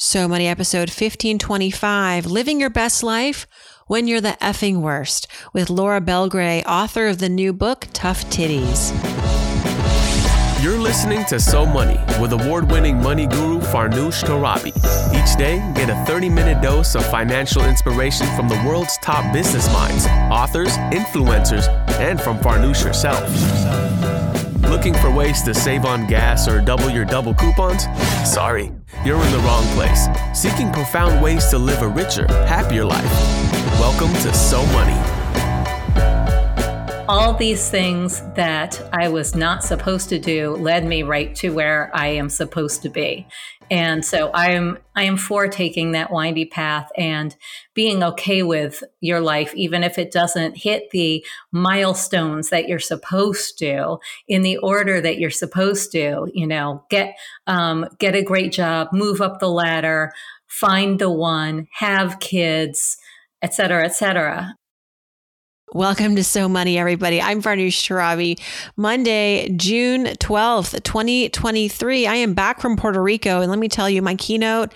So Money episode 1525 Living Your Best Life When You're the Effing Worst with Laura Belgray, author of the new book Tough Titties. You're listening to So Money with award winning money guru Farnoosh Torabi. Each day, get a 30 minute dose of financial inspiration from the world's top business minds, authors, influencers, and from Farnoosh herself. Looking for ways to save on gas or double your double coupons? Sorry, you're in the wrong place. Seeking profound ways to live a richer, happier life. Welcome to So Money all these things that I was not supposed to do led me right to where I am supposed to be. And so I am I am for taking that windy path and being okay with your life even if it doesn't hit the milestones that you're supposed to in the order that you're supposed to, you know, get um, get a great job, move up the ladder, find the one, have kids, et cetera, et cetera. Welcome to So Money, everybody. I'm Farnoosh Torabi. Monday, June 12th, 2023. I am back from Puerto Rico, and let me tell you, my keynote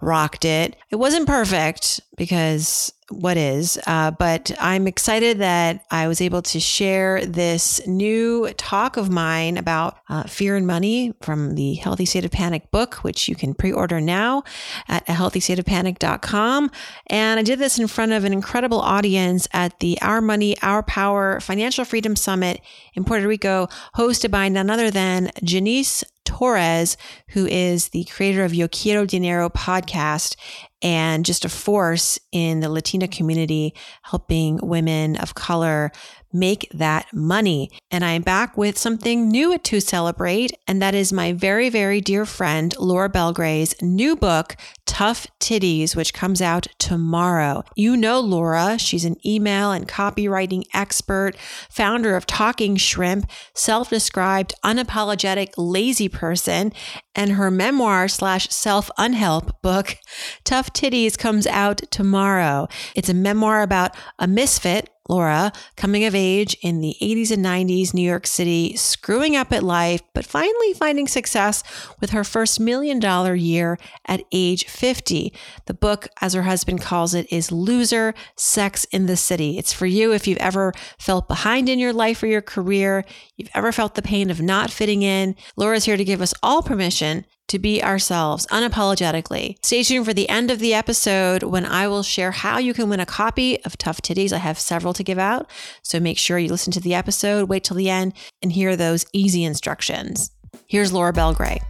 rocked it. It wasn't perfect because what is, uh, but I'm excited that I was able to share this new talk of mine about uh, fear and money from the Healthy State of Panic book, which you can pre order now at healthystateofpanic.com. And I did this in front of an incredible audience at the Our Money, Our Power Financial Freedom Summit in Puerto Rico, hosted by none other than Janice Torres, who is the creator of Yo Quiero Dinero podcast and just a force in the Latina community, helping women of color make that money. And I'm back with something new to celebrate, and that is my very, very dear friend, Laura Belgray's new book, Tough Titties, which comes out tomorrow. You know Laura, she's an email and copywriting expert, founder of Talking Shrimp, self described unapologetic lazy person, and her memoir slash self unhelp book, Tough Titties, comes out tomorrow. It's a memoir about a misfit Laura, coming of age in the 80s and 90s, New York City, screwing up at life, but finally finding success with her first million dollar year at age 50. The book, as her husband calls it, is Loser Sex in the City. It's for you if you've ever felt behind in your life or your career, you've ever felt the pain of not fitting in. Laura's here to give us all permission to be ourselves unapologetically. Stay tuned for the end of the episode when I will share how you can win a copy of Tough Titties. I have several to give out, so make sure you listen to the episode, wait till the end, and hear those easy instructions. Here's Laura Belgray.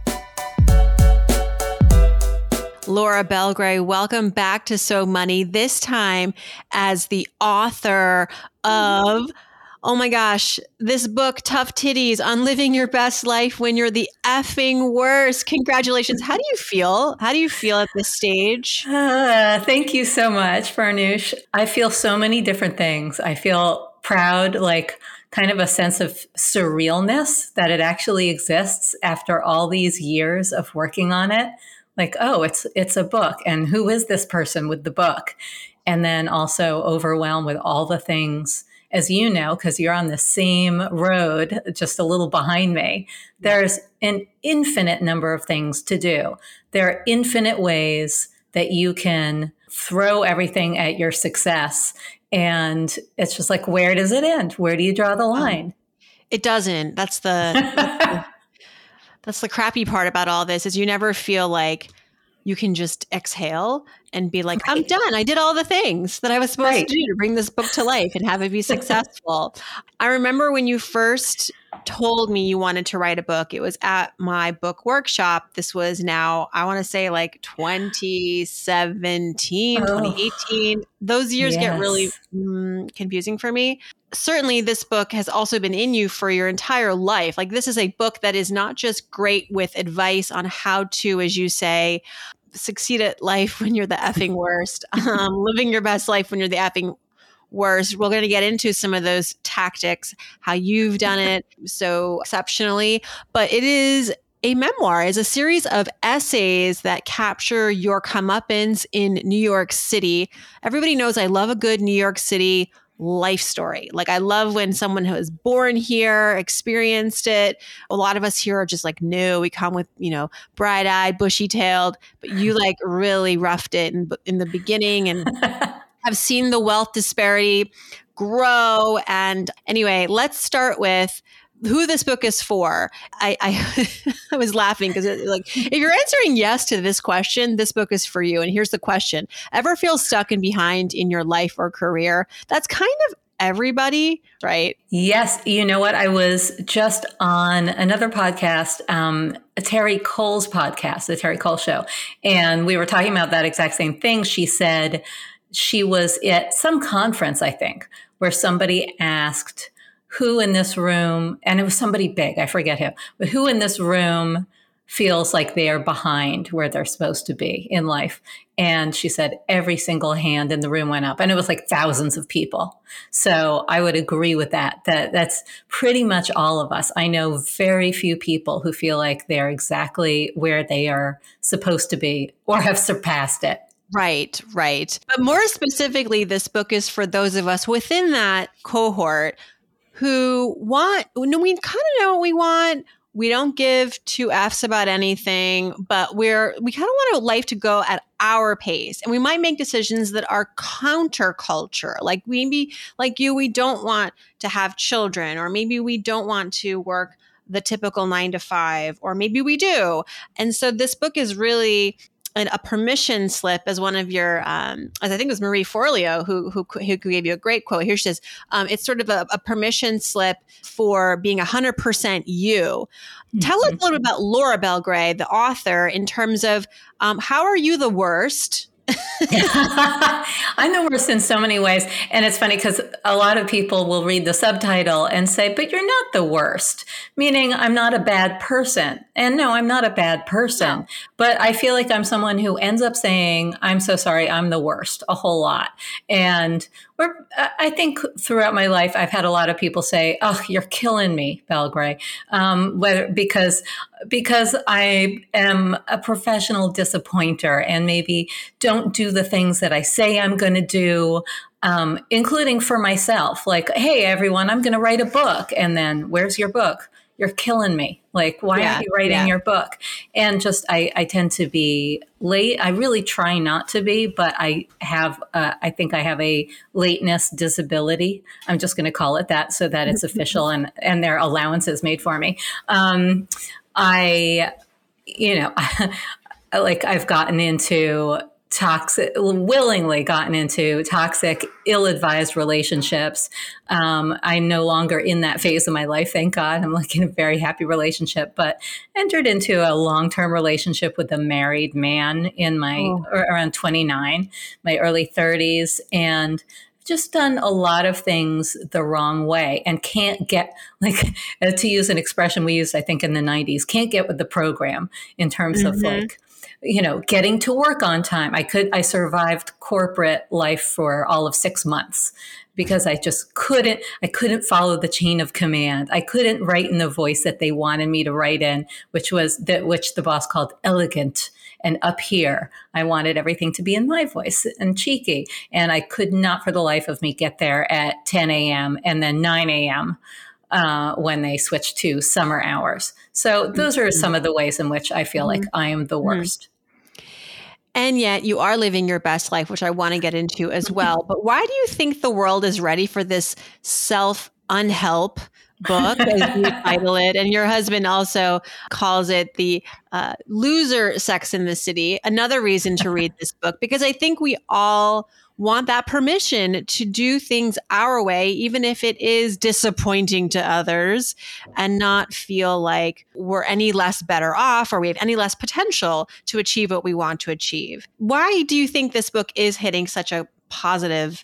Laura Belgray, welcome back to So Money, this time as the author of oh my gosh, this book, Tough Titties on Living Your Best Life When You're the Effing Worst. Congratulations. How do you feel? How do you feel at this stage? Uh, thank you so much, Farnoosh. I feel so many different things. I feel proud, like kind of a sense of surrealness that it actually exists after all these years of working on it. Like, oh, it's it's a book, and who is this person with the book? And then also overwhelmed with all the things as you know, because you're on the same road, just a little behind me, there's an infinite number of things to do. There are infinite ways that you can throw everything at your success. And it's just like, where does it end? Where do you draw the um, line? It doesn't. That's the, that's the, that's the crappy part about all this is you never feel like you can just exhale and be like, right. I'm done. I did all the things that I was supposed right. to do to bring this book to life and have it be successful. I remember when you first told me you wanted to write a book, it was at my book workshop. This was now, I want to say like 2017, oh. 2018. Those years yes. get really mm, confusing for me. Certainly, this book has also been in you for your entire life. Like, this is a book that is not just great with advice on how to, as you say, succeed at life when you're the effing worst, um, living your best life when you're the effing worst. We're going to get into some of those tactics, how you've done it so exceptionally, but it is a memoir is a series of essays that capture your comeuppance in New York City. Everybody knows I love a good New York City life story. Like I love when someone who was born here, experienced it. A lot of us here are just like new. We come with, you know, bright-eyed, bushy-tailed, but you like really roughed it in, in the beginning and have seen the wealth disparity grow. And anyway, let's start with who this book is for. I I, I was laughing because like if you're answering yes to this question, this book is for you. And here's the question: Ever feel stuck and behind in your life or career? That's kind of everybody, right? Yes. You know what? I was just on another podcast, um, Terri Cole's podcast, the Terri Cole Show, and we were talking about that exact same thing. She said she was at some conference, I think, where somebody asked who in this room, and it was somebody big, I forget who, but who in this room feels like they are behind where they're supposed to be in life. And she said every single hand in the room went up and it was like thousands of people. So I would agree with that, that that's pretty much all of us. I know very few people who feel like they're exactly where they are supposed to be or have surpassed it. Right, right. But more specifically, this book is for those of us within that cohort who want, we kind of know what we want. We don't give two F's about anything, but we're, we kind of want life to go at our pace. And we might make decisions that are counterculture. Like maybe, like you, we don't want to have children, or maybe we don't want to work the typical nine to five, or maybe we do. And so this book is really a permission slip as one of your, um, as I think it was Marie Forleo who, who, who gave you a great quote. Here she says, um, it's sort of a, a, permission slip for being 100% you. Mm-hmm. Tell us a little bit about Laura Belgray, the author, in terms of um, how are you the worst? I'm the worst in so many ways. And it's funny because a lot of people will read the subtitle and say, but you're not the worst, meaning I'm not a bad person. And no, I'm not a bad person. No. But I feel like I'm someone who ends up saying, I'm so sorry, I'm the worst a whole lot. And or I think throughout my life, I've had a lot of people say, "Oh, you're killing me, Belgray," um, whether because because I am a professional disappointer and maybe don't do the things that I say I'm going to do. Um, including for myself, like, hey, everyone, I'm going to write a book. And then, where's your book? You're killing me. Like, why yeah, aren't you writing yeah. your book? And just, I, I tend to be late. I really try not to be, but I have, uh, I think I have a lateness disability. I'm just going to call it that so that it's official and, and there are allowances made for me. Um, I, you know, like I've gotten into toxic willingly gotten into toxic ill-advised relationships um, i'm no longer in that phase of my life thank god i'm like in a very happy relationship but entered into a long-term relationship with a married man in my oh. around 29 my early 30s and just done a lot of things the wrong way and can't get like to use an expression we used i think in the 90s can't get with the program in terms mm-hmm. of like you know, getting to work on time. I could, I survived corporate life for all of six months because I just couldn't, I couldn't follow the chain of command. I couldn't write in the voice that they wanted me to write in, which was that, which the boss called elegant and up here. I wanted everything to be in my voice and cheeky. And I could not for the life of me get there at 10 a.m. and then 9 a.m. Uh, when they switch to summer hours. So those are some of the ways in which I feel like mm-hmm. I am the mm-hmm. worst. And yet you are living your best life, which I want to get into as well. But why do you think the world is ready for this self unhelp book, as you title it? And your husband also calls it the uh, loser sex in the city. Another reason to read this book, because I think we all want that permission to do things our way, even if it is disappointing to others, and not feel like we're any less better off or we have any less potential to achieve what we want to achieve. Why do you think this book is hitting such a positive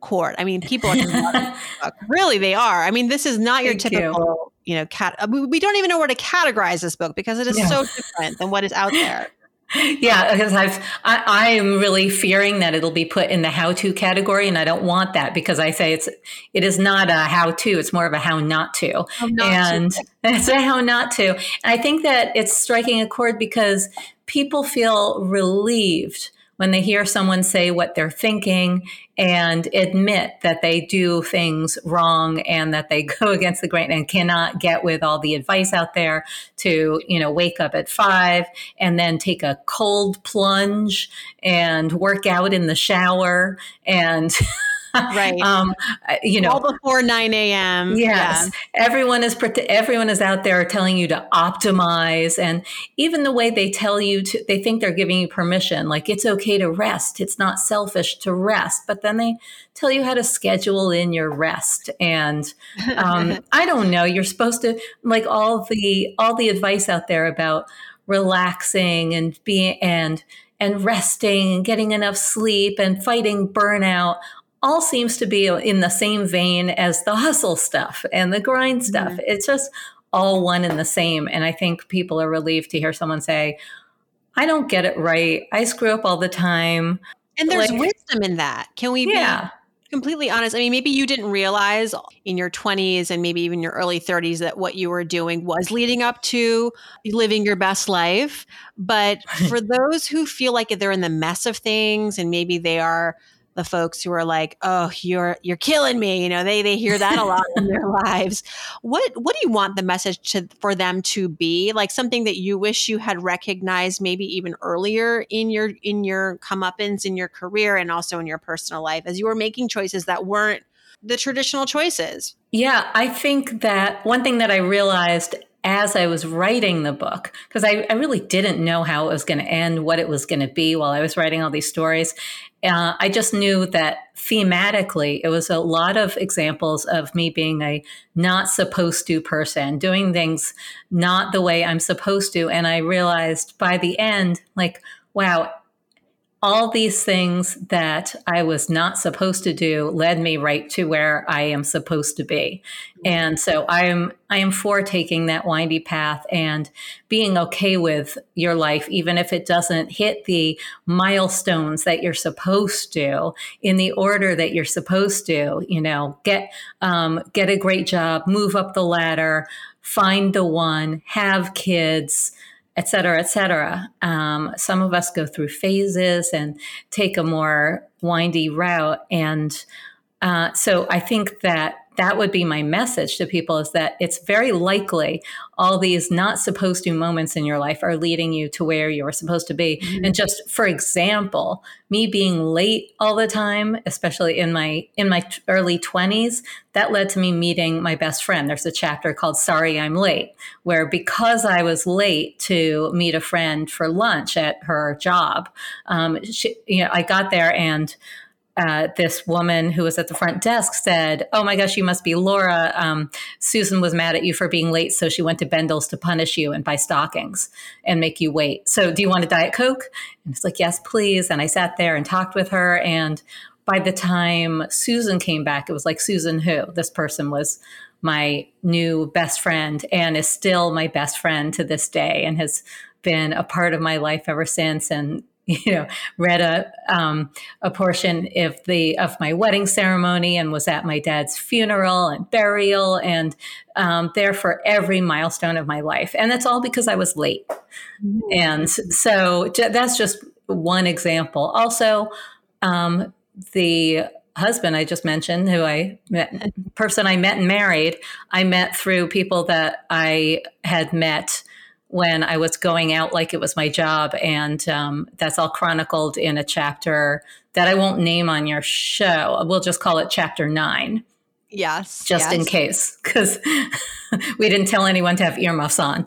chord? I mean, people are really they are. I mean, this is not your Thank typical, you. you know, cat. We don't even know where to categorize this book because it is yeah. so different than what is out there yeah, because I've I, I, am really fearing that it'll be put in the how-to category, and I don't want that because I say it's it is not a how-to; it's more of a how not to, not and to. it's a how not to. And I think that it's striking a chord because people feel relieved when they hear someone say what they're thinking and admit that they do things wrong and that they go against the grain and cannot get with all the advice out there to, you know, wake up at five and then take a cold plunge and work out in the shower and right. um, you know, all before 9 a.m. Yes. Yeah. Everyone is, everyone is out there telling you to optimize. And even the way they tell you to, they think they're giving you permission, like it's okay to rest. It's not selfish to rest. But then they tell you how to schedule in your rest. And um, I don't know, you're supposed to, like all the, all the advice out there about relaxing and being, and, and resting and getting enough sleep and fighting burnout all seems to be in the same vein as the hustle stuff and the grind stuff. Mm-hmm. It's just all one and the same. And I think people are relieved to hear someone say, I don't get it right. I screw up all the time. And there's like, wisdom in that. Can we yeah. be completely honest? I mean, maybe you didn't realize in your 20s and maybe even your early 30s that what you were doing was leading up to living your best life. But for those who feel like they're in the mess of things and maybe they are the folks who are like, "Oh, you're you're killing me." You know, they they hear that a lot in their lives. What what do you want the message to for them to be? Like something that you wish you had recognized maybe even earlier in your in your comeuppance in your career and also in your personal life as you were making choices that weren't the traditional choices. Yeah, I think that one thing that I realized as I was writing the book, because I, I, really didn't know how it was going to end, what it was going to be while I was writing all these stories. Uh, I just knew that thematically, it was a lot of examples of me being a not supposed to person, doing things not the way I'm supposed to. And I realized by the end, like, wow, all these things that I was not supposed to do led me right to where I am supposed to be. And so I am I am for taking that windy path and being okay with your life even if it doesn't hit the milestones that you're supposed to in the order that you're supposed to, you know, get um, get a great job, move up the ladder, find the one, have kids, et cetera, et cetera. Um, some of us go through phases and take a more windy route. And uh, so I think that that would be my message to people is that it's very likely all these not supposed to moments in your life are leading you to where you are supposed to be. Mm-hmm. And just for example, me being late all the time, especially in my in my early 20s, that led to me meeting my best friend. There's a chapter called Sorry I'm Late, where because I was late to meet a friend for lunch at her job, um, she, you know, I got there and uh, this woman who was at the front desk said, "Oh my gosh, you must be Laura. Um, Susan was mad at you for being late, so she went to Bendel's to punish you and buy stockings and make you wait. So, do you want a diet coke?" And it's like, "Yes, please." And I sat there and talked with her. And by the time Susan came back, it was like Susan who this person was my new best friend and is still my best friend to this day and has been a part of my life ever since and you know, read a um, a portion of the of my wedding ceremony and was at my dad's funeral and burial and um, there for every milestone of my life, and that's all because I was late. Mm-hmm. And so that's just one example. Also, um, the husband I just mentioned, who I met, person I met and married, I met through people that I had met when I was going out like it was my job. And um, that's all chronicled in a chapter that I won't name on your show. We'll just call it chapter nine. Yes. Just yes. in case, because we didn't tell anyone to have earmuffs on.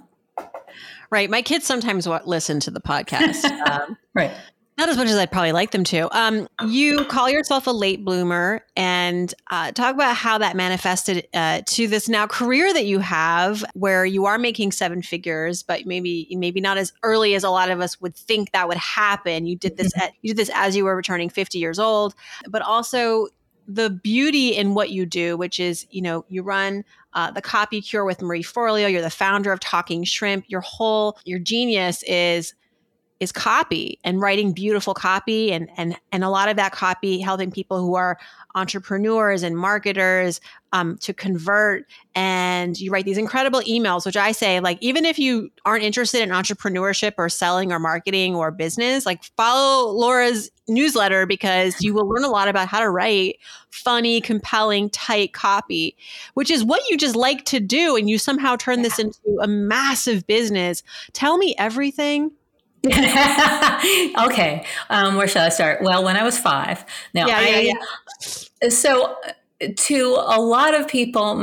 Right. My kids sometimes listen to the podcast. Um, right. Not as much as I'd probably like them to. Um, you call yourself a late bloomer and uh, talk about how that manifested uh, to this now career that you have, where you are making seven figures, but maybe maybe not as early as a lot of us would think that would happen. You did this. Mm-hmm. At, you did this as you were returning fifty years old, but also the beauty in what you do, which is you know you run uh, the Copy Cure with Marie Forleo. You're the founder of Talking Shrimp. Your whole your genius is is copy and writing beautiful copy and and and a lot of that copy helping people who are entrepreneurs and marketers um, to convert. And you write these incredible emails which i say like even if you aren't interested in entrepreneurship or selling or marketing or business like follow laura's newsletter because you will learn a lot about how to write funny compelling tight copy which is what you just like to do and you somehow turn this into a massive business. Tell me everything okay, um, where shall I start? Well, when I was five. Now, yeah, I, yeah, yeah. so to a lot of people,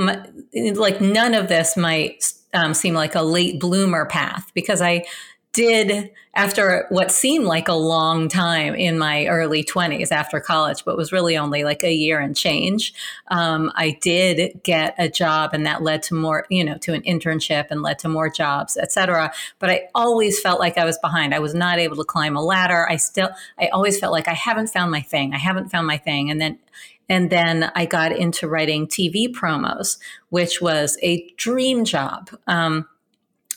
like none of this might um, seem like a late bloomer path because I did after what seemed like a long time in my early 20s after college but was really only like a year and change um, i did get a job and that led to more you know to an internship and led to more jobs etc but i always felt like i was behind. I was not able to climb a ladder. I still i always felt like i haven't found my thing. I haven't found my thing. And then and then I got into writing TV promos, which was a dream job. Um,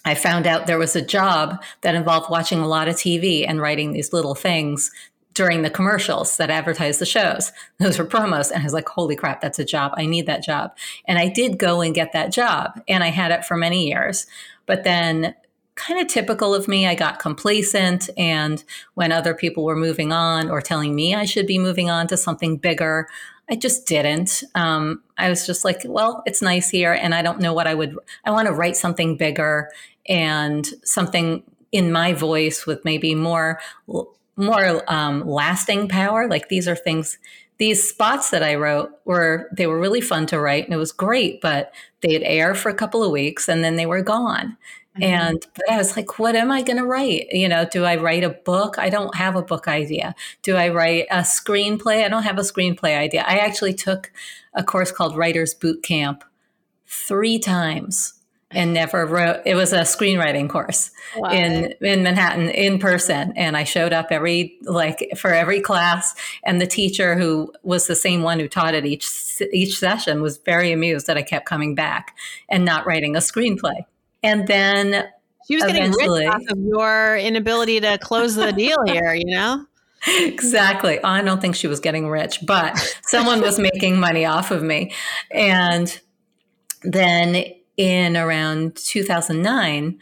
I found out there was a job that involved watching a lot of TV and writing these little things during the commercials that advertise the shows. Those were promos. And I was like, holy crap, that's a job. I need that job. And I did go and get that job. And I had it for many years. But then, kind of typical of me, I got complacent. And when other people were moving on or telling me I should be moving on to something bigger, I just didn't. Um, I was just like, well, it's nice here. And I don't know what I would, I want to write something bigger and something in my voice with maybe more more um, lasting power. Like these are things. These spots that I wrote were they were really fun to write and it was great, but they'd air for a couple of weeks and then they were gone. Mm-hmm. And but I was like, what am I going to write? You know, do I write a book? I don't have a book idea. Do I write a screenplay? I don't have a screenplay idea. I actually took a course called Writers Boot Camp three times and never wrote it was a screenwriting course wow. in in Manhattan in person. And I showed up every like for every class. And the teacher who was the same one who taught at each each session was very amused that I kept coming back and not writing a screenplay. And then she was getting rich off of your inability to close the deal here you know? Exactly. I don't think she was getting rich but someone was making money off of me. And then in around 2009,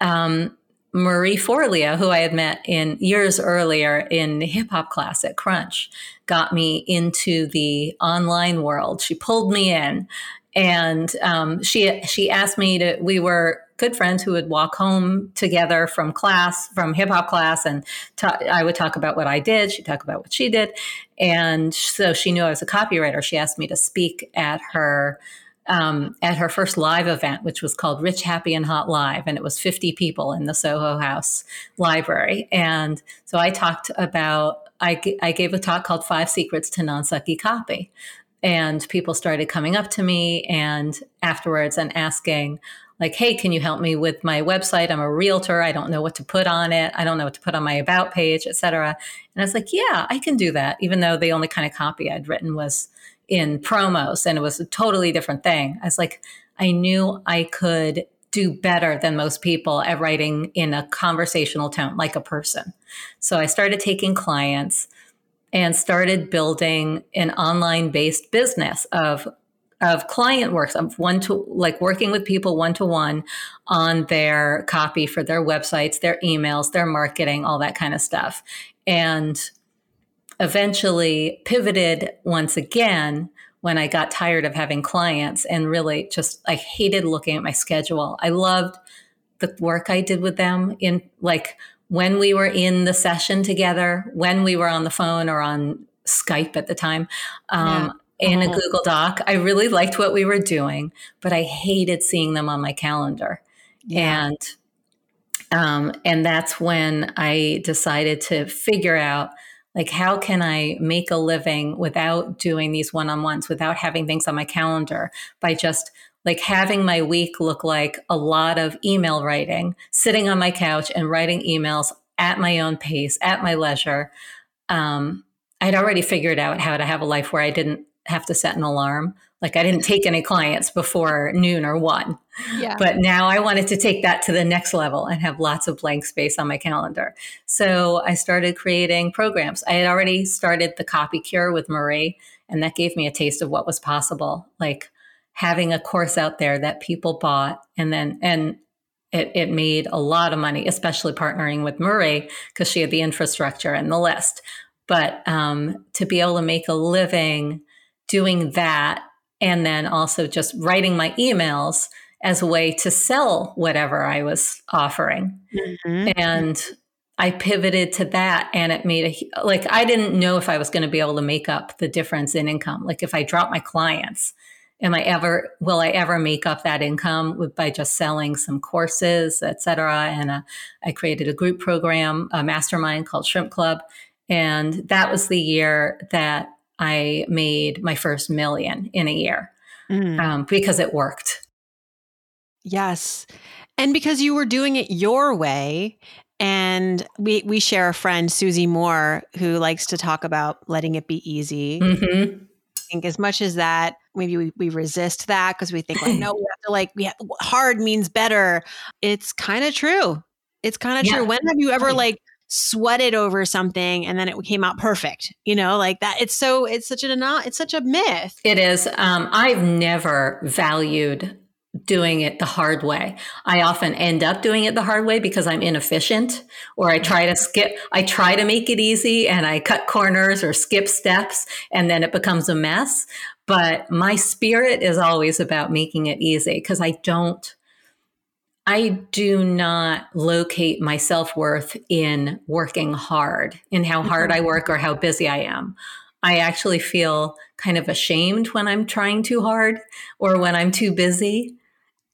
um, Marie Forleo, who I had met in years earlier in hip hop class at Crunch, got me into the online world. She pulled me in, and um, she she asked me to. We were good friends who would walk home together from class, from hip hop class, and I would talk about what I did. She'd talk about what she did, and so she knew I was a copywriter. She asked me to speak at her um, at her first live event, which was called Rich, Happy, and Hot Live. And it was 50 people in the Soho House Library. And so I talked about, I gave a talk called Five Secrets to Non Sucky Copy. And people started coming up to me and afterwards and asking, like, hey, can you help me with my website? I'm a realtor. I don't know what to put on it. I don't know what to put on my about page, etc. And I was like, yeah, I can do that, even though the only kind of copy I'd written was in promos and it was a totally different thing. I was like, I knew I could do better than most people at writing in a conversational tone, like a person. So I started taking clients and started building an online based business of of client works of one to like working with people one to one on their copy for their websites, their emails, their marketing, all that kind of stuff. And eventually pivoted once again when I got tired of having clients and really just I hated looking at my schedule. I loved the work I did with them in like when we were in the session together, when we were on the phone or on Skype at the time, um, yeah. in a uh-huh. Google Doc. I really liked what we were doing, but I hated seeing them on my calendar. Yeah. And um, and that's when I decided to figure out like how can i make a living without doing these one-on-ones without having things on my calendar by just like having my week look like a lot of email writing sitting on my couch and writing emails at my own pace at my leisure? Um, i'd already figured out how to have a life where i didn't have to set an alarm. Like I didn't take any clients before noon or one. Yeah. But now I wanted to take that to the next level and have lots of blank space on my calendar. So I started creating programs. I had already started the copy cure with Marie, and that gave me a taste of what was possible. Like having a course out there that people bought and then and it, it made a lot of money, especially partnering with Marie because she had the infrastructure and the list. But um, to be able to make a living doing that and then also just writing my emails as a way to sell whatever I was offering. Mm-hmm. And I pivoted to that and it made a like I didn't know if I was going to be able to make up the difference in income. Like if I drop my clients, am I ever will I ever make up that income with, by just selling some courses, et cetera? And uh, I created a group program, a mastermind called Shrimp Club, and that was the year that I made my first million in a year mm. um, because it worked. Yes. And because you were doing it your way. And we, we share a friend, Susie Moore, who likes to talk about letting it be easy. Mm-hmm. I think as much as that, maybe we, we resist that because we think like, no, we have to like, we have, hard means better. It's kind of true. It's kind of yeah. true. When have you ever like sweated over something and then it came out perfect you know like that. It's so it's such a it's such a myth. It is. Um, i've never valued doing it the hard way. I often end up doing it the hard way because i'm inefficient or i try to skip i try to make it easy and i cut corners or skip steps and then it becomes a mess. But my spirit is always about making it easy because i don't I do not locate my self worth in working hard, in how hard I work or how busy I am. I actually feel kind of ashamed when I'm trying too hard or when I'm too busy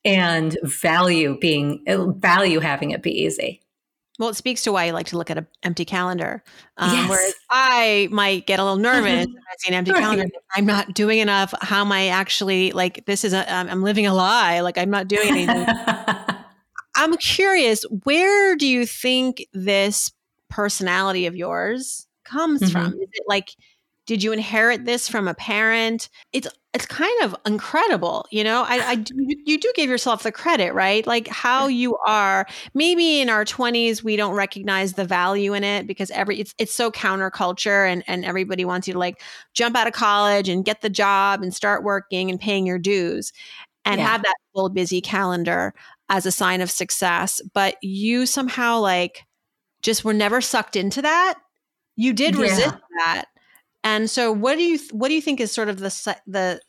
and value being, value having it be easy. Well, it speaks to why you like to look at an empty calendar. Um, yes. Whereas I might get a little nervous if I see an empty right. calendar. I'm not doing enough. How am I actually like? This is a. I'm living a lie. Like I'm not doing anything. I'm curious, where do you think this personality of yours comes mm-hmm. from? Is it like did you inherit this from a parent? It's it's kind of incredible, you know. I, I you do give yourself the credit, right? Like how you are. Maybe in our twenties, we don't recognize the value in it because every it's it's so counterculture, and and everybody wants you to like jump out of college and get the job and start working and paying your dues, and yeah. have that full busy calendar as a sign of success, but you somehow like just were never sucked into that. You did yeah. resist that. And so what do you what do you think is sort of the the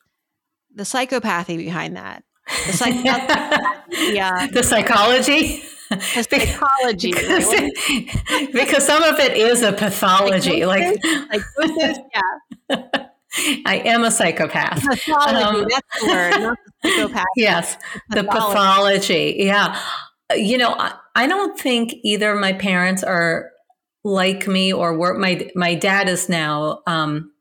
the psychopathy behind that? The psychopathy, yeah. The psychology? The psychology. because, because, some of it is a pathology. Like, like, like yeah. I am a psychopath. Pathology, um, that's the word, psychopath. Yes, the pathology. Yeah. You know, I, I don't think either my parents are like me or were My my dad is now um,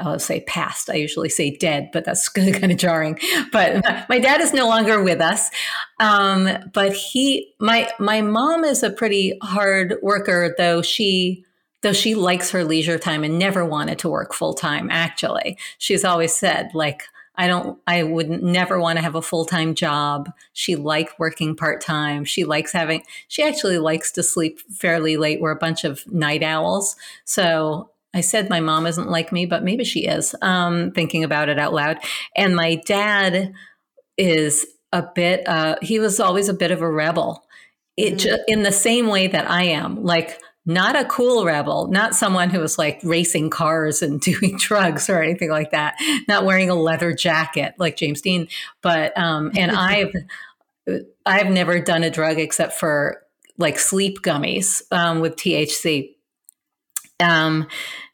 I'll say past. I usually say dead, but that's kind of jarring. But my dad is no longer with us. Um, but he, my my mom is a pretty hard worker, though she though she likes her leisure time and never wanted to work full time actually. She's always said like i don't i would never want to have a full-time job. She liked working part-time. She likes having she actually likes to sleep fairly late. We're a bunch of night owls. So i said my mom isn't like me but maybe she is um, thinking about it out loud. And my dad is a bit uh, he was always a bit of a rebel. It mm-hmm. in the same way that i am. Like not a cool rebel, not someone who was like racing cars and doing drugs or anything like that, not wearing a leather jacket like James Dean. But, um, and I've, I've never done a drug except for like sleep gummies um, with THC. Um,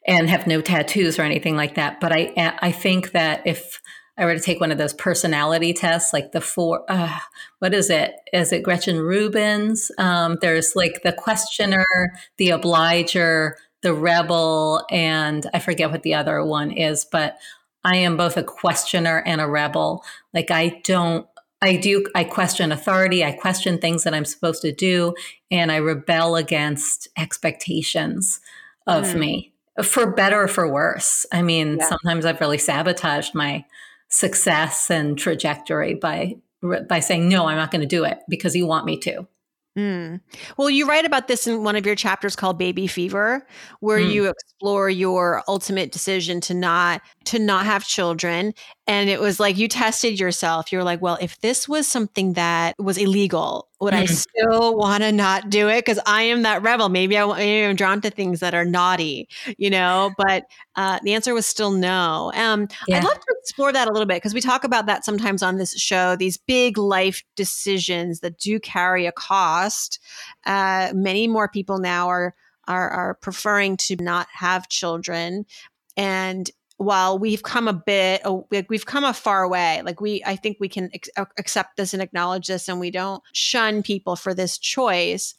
and have no tattoos or anything like that. But I, I think that if I were to take one of those personality tests, like the four, uh, what is it? Is it Gretchen Rubin's? Um, there's like the questioner, the obliger, the rebel, and I forget what the other one is, but I am both a questioner and a rebel. Like I don't, I do, I question authority, I question things that I'm supposed to do, and I rebel against expectations of mm. me for better or for worse. I mean, yeah. sometimes I've really sabotaged my success and trajectory by by saying no, I'm not going to do it because you want me to. Mm. Well, you write about this in one of your chapters called Baby Fever, where mm. you explore your ultimate decision to not to not have children and it was like you tested yourself. You're like, well, if this was something that was illegal, would mm. I still want to not do it? Because I am that rebel. Maybe I maybe I'm drawn to things that are naughty, you know. But uh, the answer was still no. Um, yeah. I'd love to explore that a little bit because we talk about that sometimes on this show. These big life decisions that do carry a cost. Uh, many more people now are are, are preferring to not have children and while we've come a bit like we've come a far way like we i think we can ex- accept this and acknowledge this and we don't shun people for this choice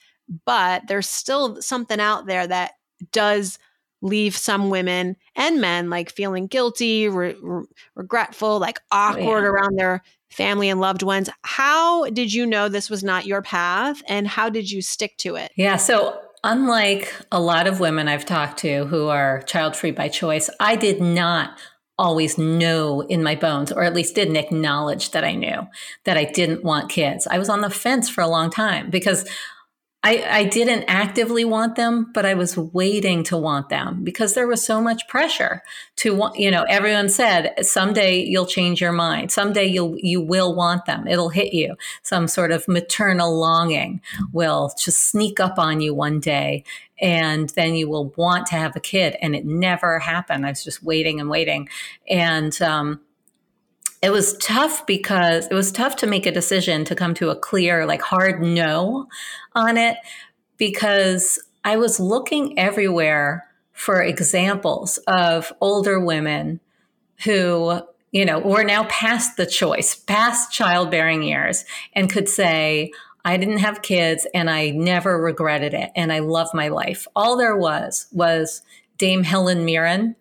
but there's still something out there that does leave some women and men like feeling guilty re- re- regretful like awkward oh, yeah. around their family and loved ones how did you know this was not your path and how did you stick to it yeah so unlike a lot of women I've talked to who are child free by choice, I did not always know in my bones, or at least didn't acknowledge that I knew that I didn't want kids. I was on the fence for a long time because I, I didn't actively want them, but I was waiting to want them because there was so much pressure to want, you know, everyone said someday you'll change your mind. Someday you'll, you will want them. It'll hit you. Some sort of maternal longing will just sneak up on you one day and then you will want to have a kid. And it never happened. I was just waiting and waiting. And, um, it was tough because it was tough to make a decision to come to a clear, like hard no on it because I was looking everywhere for examples of older women who, you know, were now past the choice, past childbearing years, and could say, I didn't have kids and I never regretted it and I love my life. All there was was Dame Helen Mirren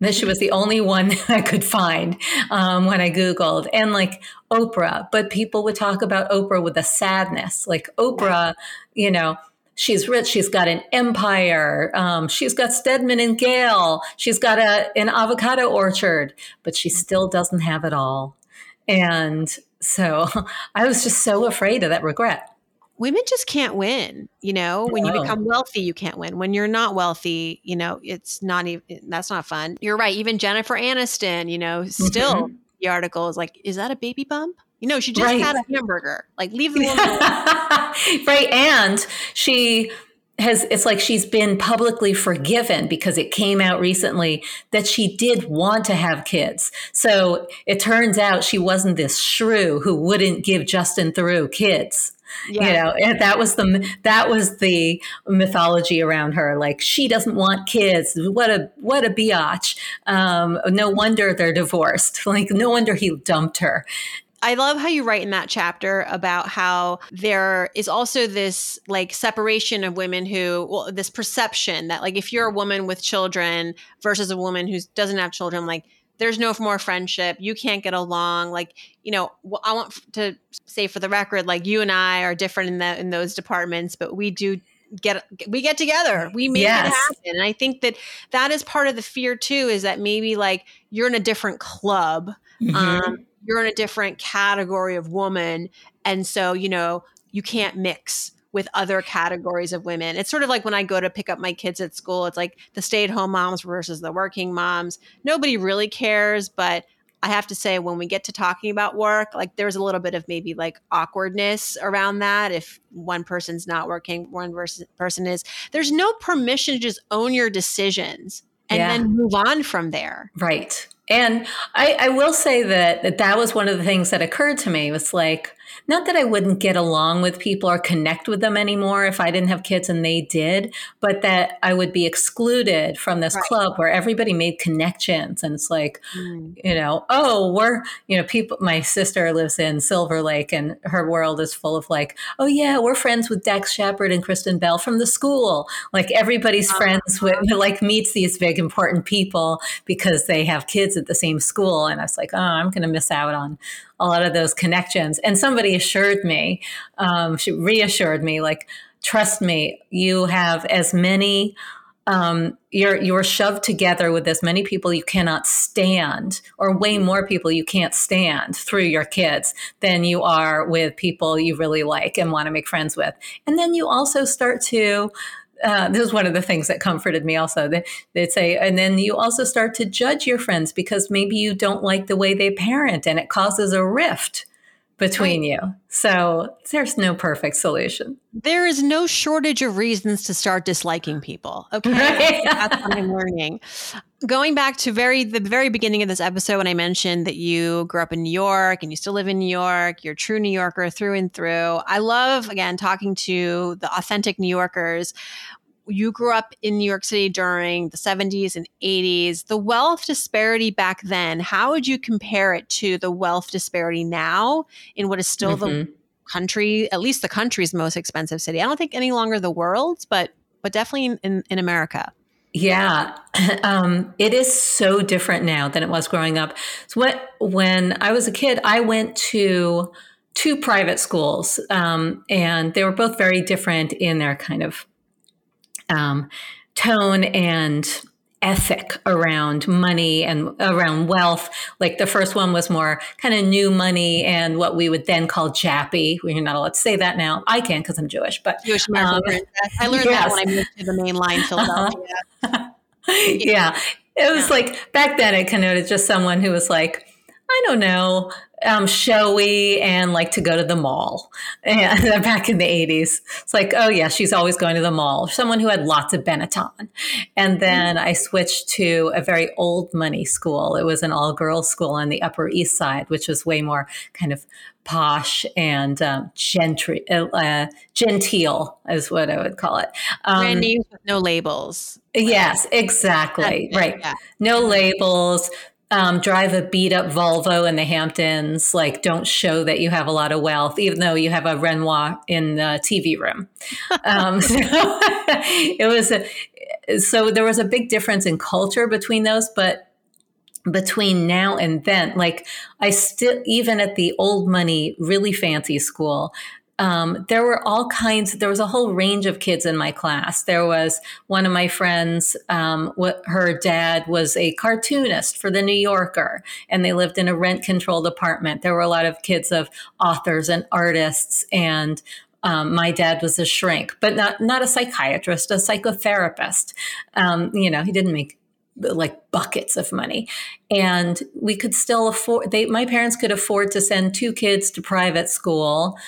that she was the only one I could find um, when I Googled, and like Oprah. But people would talk about Oprah with a sadness. Like Oprah, you know, she's rich, she's got an empire, um, she's got Stedman and Gayle, she's got a, an avocado orchard, but she still doesn't have it all. And so I was just so afraid of that regret women just can't win you know when you become wealthy you can't win when you're not wealthy you know it's not even that's not fun you're right even jennifer aniston you know still mm-hmm. the article is like is that a baby bump you know she just right. had a hamburger like leave the woman right and she has it's like she's been publicly forgiven because it came out recently that she did want to have kids. So it turns out she wasn't this shrew who wouldn't give Justin Theroux kids. Yeah. You know, that was the that was the mythology around her. Like she doesn't want kids. What a what a biatch. Um, no wonder they're divorced. Like no wonder he dumped her. I love how you write in that chapter about how there is also this like separation of women who, well, this perception that like if you're a woman with children versus a woman who doesn't have children, like there's no more friendship. You can't get along. Like you know i want to say for the record like you and i are different in that in those departments but we do get we get together. We make yes. it happen. And i think that that is part of the fear too is that maybe like you're in a different club mm-hmm. um, you're in a different category of woman. And so you know you can't mix with other categories of women. It's sort of like when I go to pick up my kids at school, it's like the stay at home moms versus the working moms. Nobody really cares, but I have to say, when we get to talking about work, like there's a little bit of maybe like awkwardness around that. If one person's not working, one person is. There's no permission to just own your decisions and yeah. then move on from there. Right. And I, I will say that, that that was one of the things that occurred to me was like, not that I wouldn't get along with people or connect with them anymore if I didn't have kids and they did, but that I would be excluded from this right. club where everybody made connections. And it's like, mm. you know, oh, we're, you know, people, my sister lives in Silver Lake and her world is full of like, oh, yeah, we're friends with Dax Shepard and Kristen Bell from the school. Like everybody's uh-huh. friends with, like, meets these big important people because they have kids at the same school. And I was like, oh, I'm going to miss out on a lot of those connections. And somebody assured me, um, she reassured me, like, trust me, you have as many um, you're you're shoved together with as many people you cannot stand, or way more people you can't stand through your kids than you are with people you really like and want to make friends with. And then you also start to uh, this is one of the things that comforted me also. They, they'd say and then you also start to judge your friends because maybe you don't like the way they parent and it causes a rift between right. you. So there's no perfect solution. There is no shortage of reasons to start disliking people okay? Right. that's what i'm learning. Going back to very the very beginning of this episode when i mentioned that you grew up in new york and you still live in new york you're a true new yorker through and through. I love again talking to the authentic new yorkers you grew up in New York City during the 70s and 80s. The wealth disparity back then, how would you compare it to the wealth disparity now in what is still mm-hmm. the country, at least the country's most expensive city? I don't think any longer the world's, but but definitely in, in, in America. Yeah, um, it is so different now than it was growing up. So what, when I was a kid, I went to two private schools, um, and they were both very different in their kind of um, tone and ethic around money and around wealth. Like the first one was more kind of new money and what we would then call jappy. We're not allowed to say that now. I can because I'm Jewish, but Jewish American um, princess. I learned yes. that when I moved to the main line, Philadelphia. yeah. It was yeah. like back then it connoted just someone who was like, I don't know, um, showy and like to go to the mall. And back in the 80s, it's like, oh, yeah, she's always going to the mall. Someone who had lots of Benetton. And then I switched to a very old money school. It was an all girls school on the Upper East Side, which was way more kind of posh and um, gentry, uh, genteel, is what I would call it. Um, Brand names with no labels. Yes, exactly. right. Yeah. No labels um, drive a beat up Volvo in the Hamptons. Like, don't show that you have a lot of wealth, even though you have a Renoir in the TV room. Um, so it was a, so there was a big difference in culture between those, but between now and then, like I still, even at the old money, really fancy school, um, there were all kinds there was a whole range of kids in my class. There was one of my friends um, what her dad was a cartoonist for the new yorker and they lived in a rent controlled apartment. There were a lot of kids of authors and artists and um, my dad was a shrink but not not a psychiatrist a psychotherapist. Um, you know he didn't make like buckets of money. And we could still afford they my parents could afford to send two kids to private school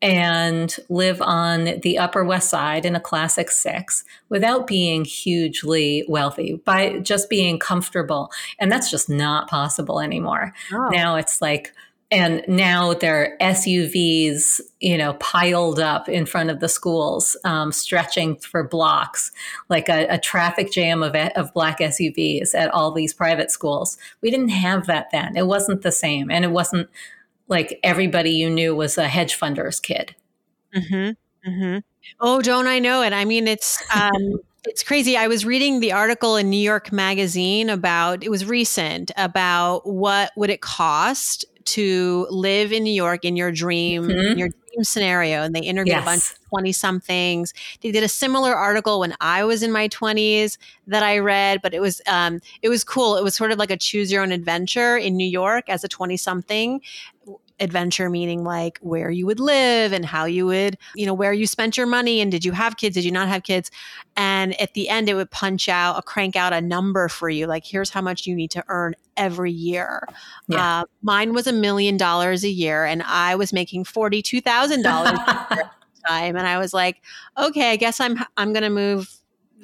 and live on the Upper West Side in a classic six without being hugely wealthy, by just being comfortable. And that's just not possible anymore. Oh. Now it's like, and now there are SUVs, you know, piled up in front of the schools, um, stretching for blocks, like a, a traffic jam of, of black SUVs at all these private schools. We didn't have that then. It wasn't the same. And it wasn't like everybody you knew was a hedge funder's kid. Mm-hmm. Mm-hmm. Oh, don't I know it? I mean, it's um, it's crazy. I was reading the article in New York Magazine about it was recent about what would it cost to live in New York in your dream, mm-hmm. in your dream scenario. And they interviewed yes. a bunch of 20 somethings. They did a similar article when I was in my 20s that I read, but it was um, it was cool. It was sort of like a choose your own adventure in New York as a 20 something adventure meaning like where you would live and how you would you know where you spent your money and did you have kids did you not have kids? And at the end it would punch out a crank out a number for you like here's how much you need to earn every year. Yeah. uh, mine was a million dollars a year and i was making $42000 time. And i was like okay i guess i'm i'm gonna move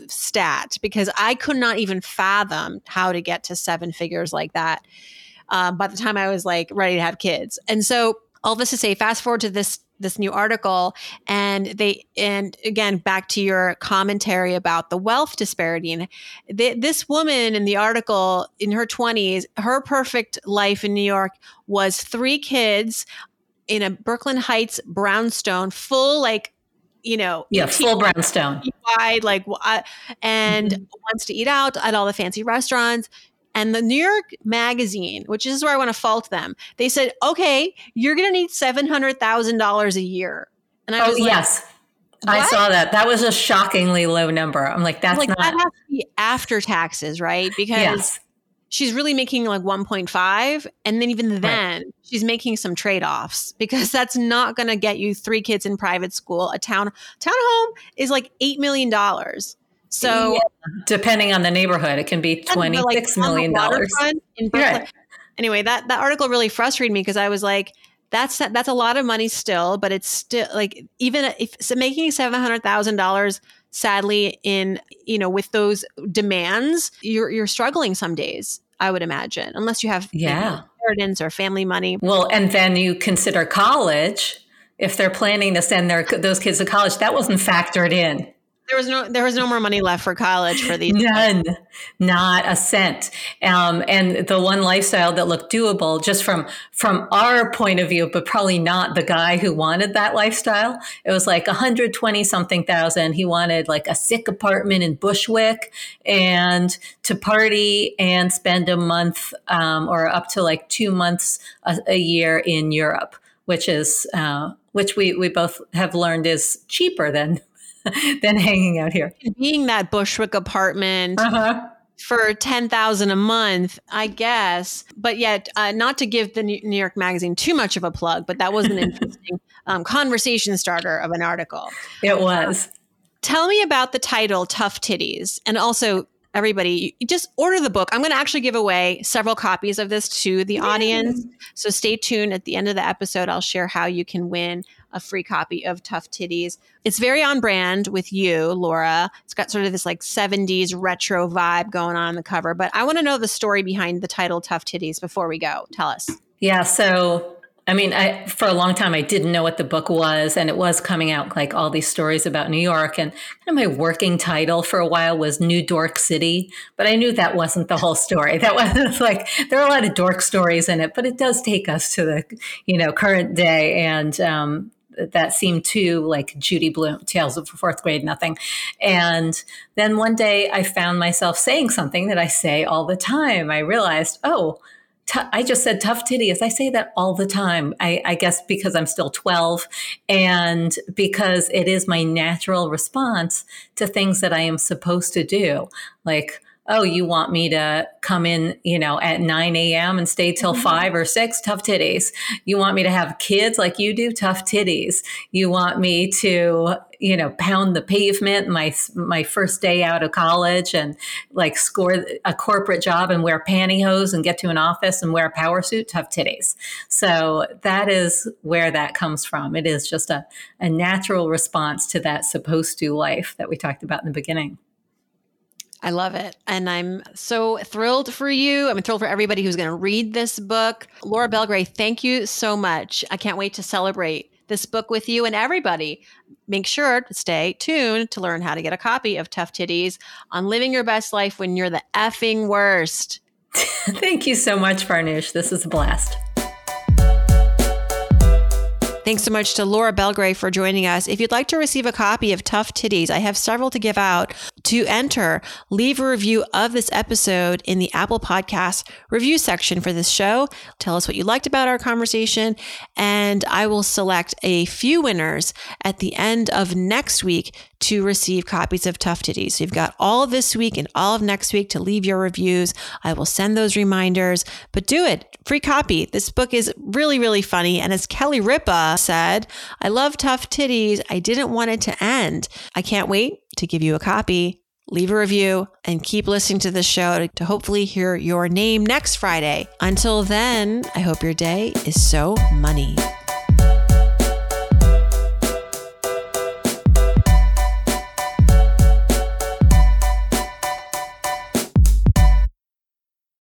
stat because i could not even fathom how to get to seven figures like that um, by the time I was like ready to have kids. And so all this to say, fast forward to this this new article and they and again back to your commentary about the wealth disparity and this woman in the article in her 20s her perfect life in new york was three kids in a brooklyn heights brownstone full like you know yeah full brownstone wide like and mm-hmm. wants to eat out at all the fancy restaurants and the New York Magazine, which is where I want to fault them, they said, okay, you're going to need $700,000 a year. And I oh, was oh, like, yes. I saw that. That was a shockingly low number. I'm like, that's like not. that has to be after taxes, right? Because yes. she's really making like 1.5 and then even then she's making some trade-offs because that's not going to get you three kids in private school a town townhome is like 8 million dollars so Yeah. Depending on the neighborhood, it can be like, twenty-six on the million dollars. Right. anyway that that article really frustrated me because i was like that's that's a lot of money still but it's still like even if so making $700000 sadly in you know with those demands you're you're struggling some days i would imagine unless you have Yeah. inheritance or family money Well, and then you consider college. If they're planning to send their those kids to college, that wasn't factored in. There was no there was no more money left for college for these None, not a cent. Um, and the one lifestyle that looked doable, just from from our point of view, but probably not the guy who wanted that lifestyle. It was like 120 something thousand. He wanted like a sick apartment in Bushwick and to party and spend a month um, or up to like two months a, a year in Europe, which is uh, which we we both have learned is cheaper than than hanging out here. being that bushwick apartment Uh-huh. for 10,000 a month, I guess. But yet, uh, not to give the New New York Magazine too much of a plug, but that was an interesting um, conversation starter of an article. It was. Tell me about the title Tough Titties. And also, everybody, just order the book. I'm going to actually give away several copies of this to the audience. So stay tuned. At the end of the episode, I'll share how you can win a free copy of Tough Titties. It's very on brand with you, Laura. It's got sort of this like 70s retro vibe going on the cover. But I want to know the story behind the title Tough Titties before we go. Tell us. Yeah. So, I mean, I, for a long time, I didn't know what the book was, and it was coming out like all these stories about New York. And kind of my working title for a while was New Dork City, but I knew that wasn't the whole story. That was like there are a lot of dork stories in it, but it does take us to the you know current day, and um, that seemed too like Judy Blume, Tales of Fourth Grade Nothing. And then one day, I found myself saying something that I say all the time. I realized, oh t- I just said tough titties. I say that all the time. I, I guess because I'm still 12 and because it is my natural response to things that I am supposed to do. Like, oh, you want me to come in, you know, at 9 a.m. and stay till mm-hmm. five or six? Tough titties. You want me to have kids like you do? Tough titties. You want me to, you know, pound the pavement my my first day out of college and like score a corporate job and wear pantyhose and get to an office and wear a power suit? Tough titties. So that is where that comes from. It is just a, a natural response to that supposed to life that we talked about in the beginning. I love it. And I'm so thrilled for you. I'm thrilled for everybody who's going to read this book. Laura Belgray, thank you so much. I can't wait to celebrate this book with you and everybody. Make sure to stay tuned to learn how to get a copy of Tough Titties on living your best life when you're the effing worst. Thank you so much, Farnoosh. This is a blast. Thanks so much to Laura Belgray for joining us. If you'd like to receive a copy of Tough Titties, I have several to give out. To enter, leave a review of this episode in the Apple Podcast review section for this show. Tell us what you liked about our conversation, and I will select a few winners at the end of next week to receive copies of Tough Titties. So you've got all of this week and all of next week to leave your reviews. I will send those reminders, but do it. Free copy. This book is really, really funny. And as Kelly Ripa said, I love Tough Titties. I didn't want it to end. I can't wait to give you a copy. Leave a review and keep listening to the show to hopefully hear your name next Friday. Until then, I hope your day is so money.